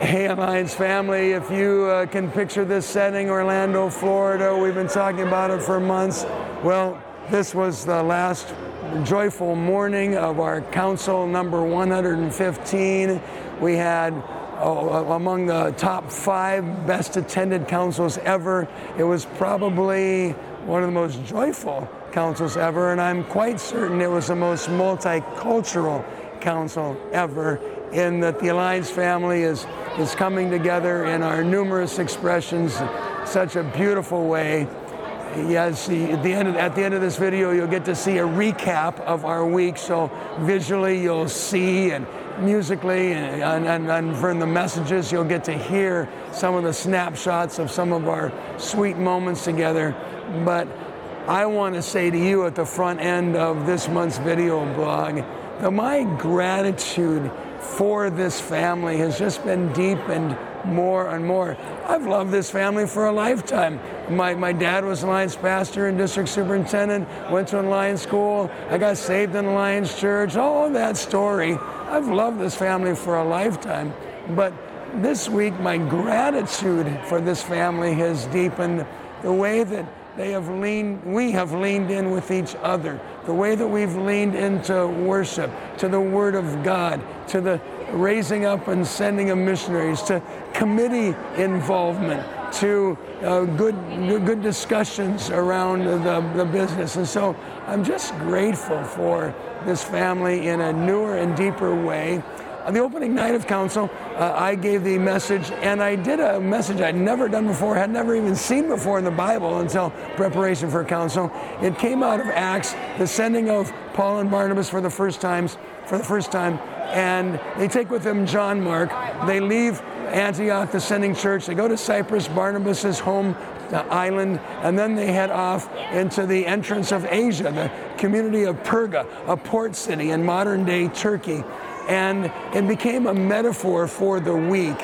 Hey, Alliance family, if you uh, can picture this setting, Orlando, Florida, we've been talking about it for months. Well, this was the last joyful morning of our council number 115. We had uh, among the top five best attended councils ever. It was probably one of the most joyful councils ever, and I'm quite certain it was the most multicultural council ever in that the Alliance family is, is coming together in our numerous expressions such a beautiful way. Yes, at the end of, at the end of this video, you'll get to see a recap of our week. So visually, you'll see, and musically, and, and, and from the messages, you'll get to hear some of the snapshots of some of our sweet moments together. But I want to say to you at the front end of this month's video blog that my gratitude for this family has just been deepened more and more. I've loved this family for a lifetime. My, my dad was Alliance pastor and district superintendent, went to an Alliance school. I got saved in Alliance church, all that story. I've loved this family for a lifetime. But this week, my gratitude for this family has deepened the way that they have leaned, we have leaned in with each other. The way that we've leaned into worship, to the Word of God, to the raising up and sending of missionaries, to committee involvement, to uh, good, good discussions around the, the business. And so I'm just grateful for this family in a newer and deeper way. On the opening night of council, uh, I gave the message, and I did a message I'd never done before, had never even seen before in the Bible until preparation for council. It came out of Acts, the sending of Paul and Barnabas for the first times, for the first time, and they take with them John Mark. They leave Antioch, the sending church. They go to Cyprus, Barnabas's home island, and then they head off into the entrance of Asia, the community of Perga, a port city in modern day Turkey. And it became a metaphor for the week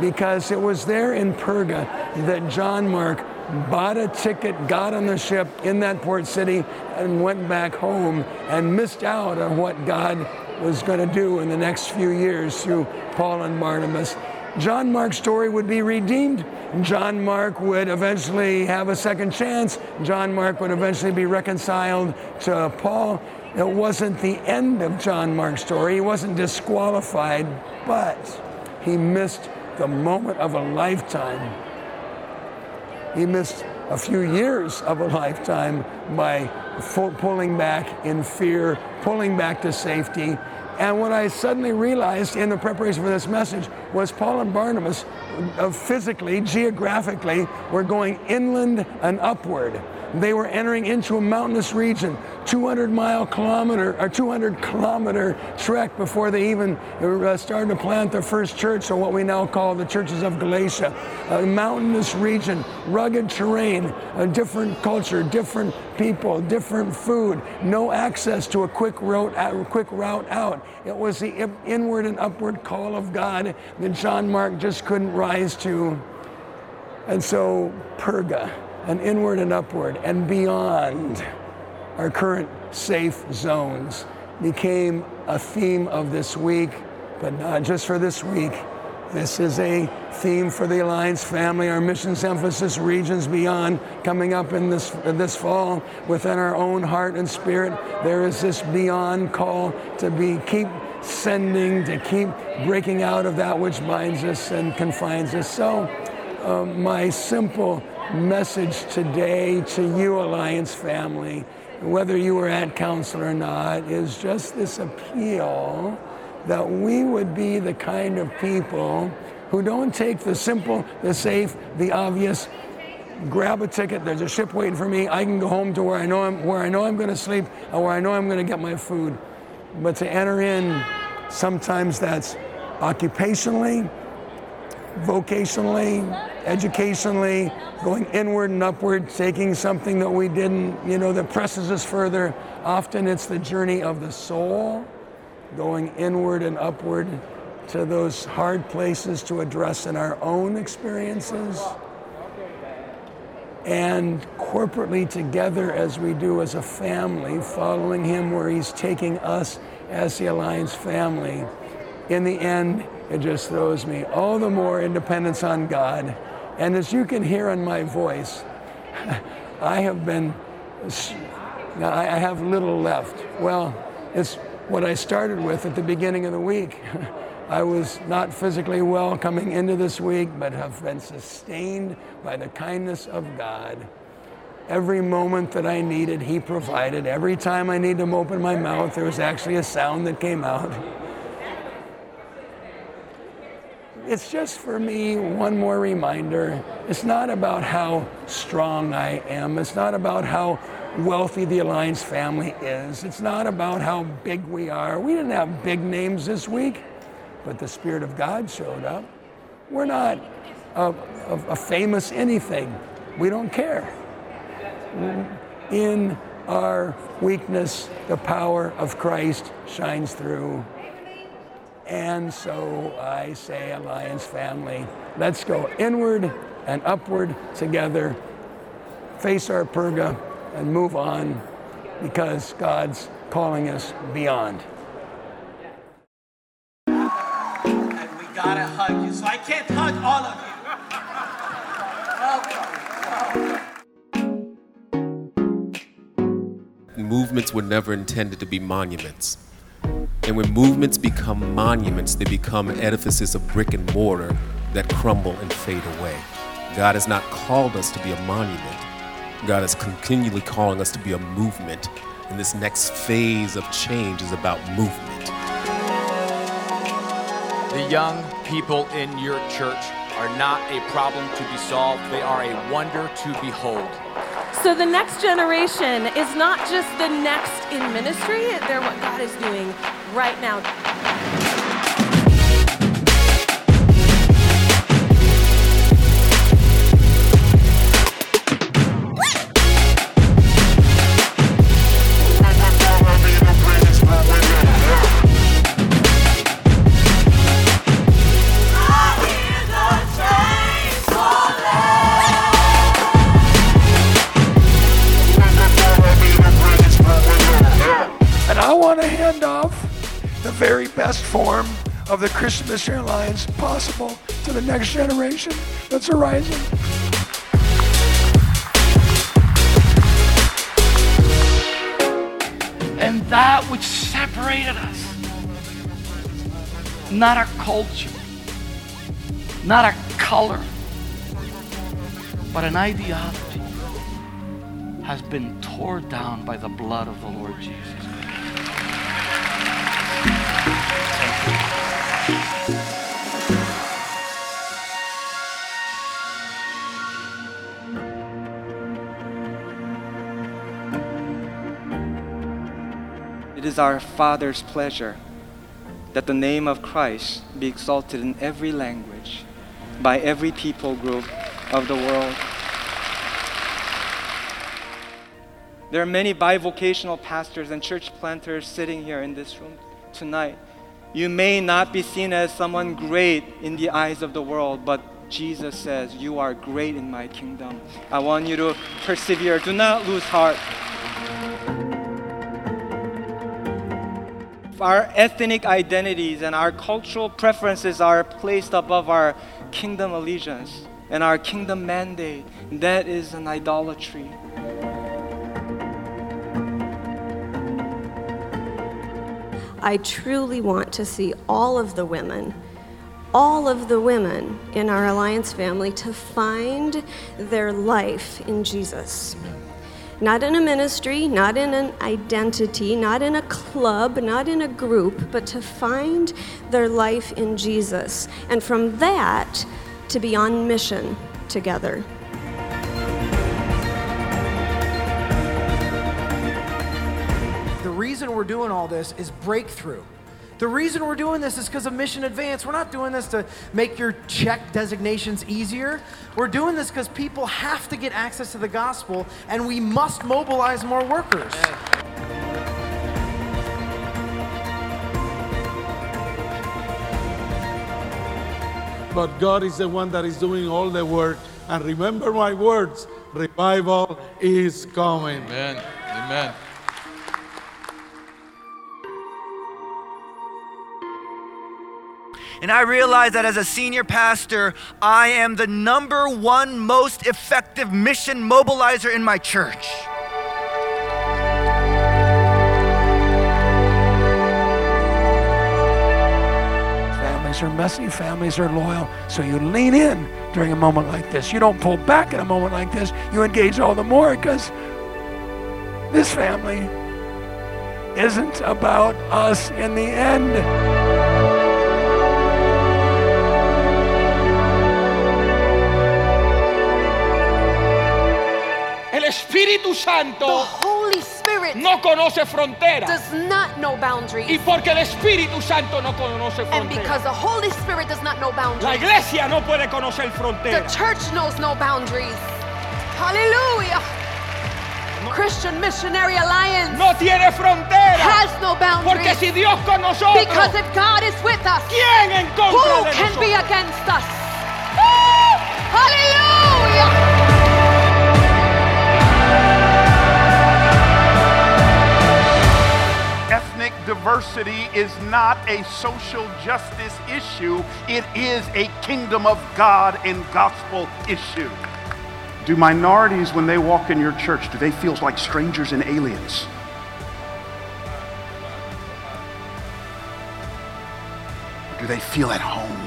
because it was there in Perga that John Mark bought a ticket, got on the ship in that port city, and went back home and missed out on what God was going to do in the next few years through Paul and Barnabas. John Mark's story would be redeemed. John Mark would eventually have a second chance. John Mark would eventually be reconciled to Paul. It wasn't the end of John Mark's story. He wasn't disqualified, but he missed the moment of a lifetime. He missed a few years of a lifetime by pulling back in fear, pulling back to safety. And what I suddenly realized in the preparation for this message was Paul and Barnabas, uh, physically, geographically, were going inland and upward. They were entering into a mountainous region, 200 mile kilometer or 200 kilometer trek before they even uh, started to plant their first church, or what we now call the churches of Galatia. A mountainous region, rugged terrain, a different culture, different people, different food, no access to a quick route, a quick route out. It was the inward and upward call of God that John Mark just couldn't rise to. And so, Perga and inward and upward and beyond our current safe zones became a theme of this week, but not just for this week. This is a theme for the Alliance family, our missions emphasis regions beyond coming up in this, this fall within our own heart and spirit. There is this beyond call to be keep sending, to keep breaking out of that which binds us and confines us. So, um, my simple message today to you, Alliance family, whether you were at council or not, is just this appeal that we would be the kind of people who don't take the simple, the safe, the obvious, grab a ticket, there's a ship waiting for me, I can go home to where I know I'm where I know I'm gonna sleep or where I know I'm gonna get my food. But to enter in, sometimes that's occupationally, vocationally, educationally, going inward and upward, taking something that we didn't, you know, that presses us further. Often it's the journey of the soul, going inward and upward to those hard places to address in our own experiences. And corporately together as we do as a family, following Him where He's taking us as the Alliance family. In the end, it just throws me all the more independence on God. And as you can hear in my voice, I have been, I have little left. Well, it's what I started with at the beginning of the week. I was not physically well coming into this week, but have been sustained by the kindness of God. Every moment that I needed, He provided. Every time I needed to open my mouth, there was actually a sound that came out. It's just for me one more reminder. It's not about how strong I am. It's not about how wealthy the Alliance family is. It's not about how big we are. We didn't have big names this week but the Spirit of God showed up. We're not a, a, a famous anything. We don't care. In our weakness, the power of Christ shines through. And so I say, Alliance family, let's go inward and upward together, face our Perga, and move on because God's calling us beyond. And we gotta hug you, so I can't hug all of you. Movements were never intended to be monuments. And when movements become monuments, they become edifices of brick and mortar that crumble and fade away. God has not called us to be a monument. God is continually calling us to be a movement. And this next phase of change is about movement. The young people in your church are not a problem to be solved, they are a wonder to behold. So the next generation is not just the next in ministry, they're what God is doing right now. Of the Missionary Alliance possible to the next generation that's arising. And that which separated us, not our culture, not our color, but an ideology, has been torn down by the blood of the Lord Jesus. Is our Father's pleasure that the name of Christ be exalted in every language, by every people group of the world. There are many bivocational pastors and church planters sitting here in this room tonight. You may not be seen as someone great in the eyes of the world, but Jesus says, You are great in my kingdom. I want you to persevere. Do not lose heart. Our ethnic identities and our cultural preferences are placed above our kingdom allegiance and our kingdom mandate. That is an idolatry. I truly want to see all of the women, all of the women in our Alliance family to find their life in Jesus. Not in a ministry, not in an identity, not in a club, not in a group, but to find their life in Jesus. And from that, to be on mission together. The reason we're doing all this is breakthrough. The reason we're doing this is because of Mission Advance. We're not doing this to make your check designations easier. We're doing this because people have to get access to the gospel, and we must mobilize more workers. But God is the one that is doing all the work. And remember my words revival is coming. Amen. Amen. And I realize that as a senior pastor, I am the number one most effective mission mobilizer in my church. Families are messy, families are loyal. So you lean in during a moment like this. You don't pull back in a moment like this. You engage all the more because this family isn't about us in the end. El Espíritu Santo The Holy Spirit no conoce fronteras. does not know boundaries. Y porque el Espíritu Santo no conoce fronteras. the La iglesia no puede conocer The fronteras. church knows no boundaries. Hallelujah. Christian Missionary Alliance No tiene fronteras. has no boundaries. Porque si Dios con nosotros, Because if God is with us, ¿quién en contra who de can be nosotros? against us? Diversity is not a social justice issue, it is a kingdom of God and gospel issue. Do minorities, when they walk in your church, do they feel like strangers and aliens? Or do they feel at home?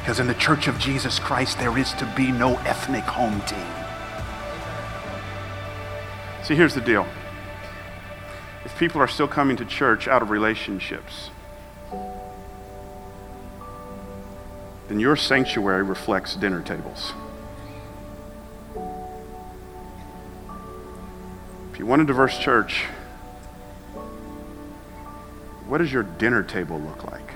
Because in the church of Jesus Christ, there is to be no ethnic home team. See, here's the deal if people are still coming to church out of relationships, then your sanctuary reflects dinner tables. If you want a diverse church, what does your dinner table look like?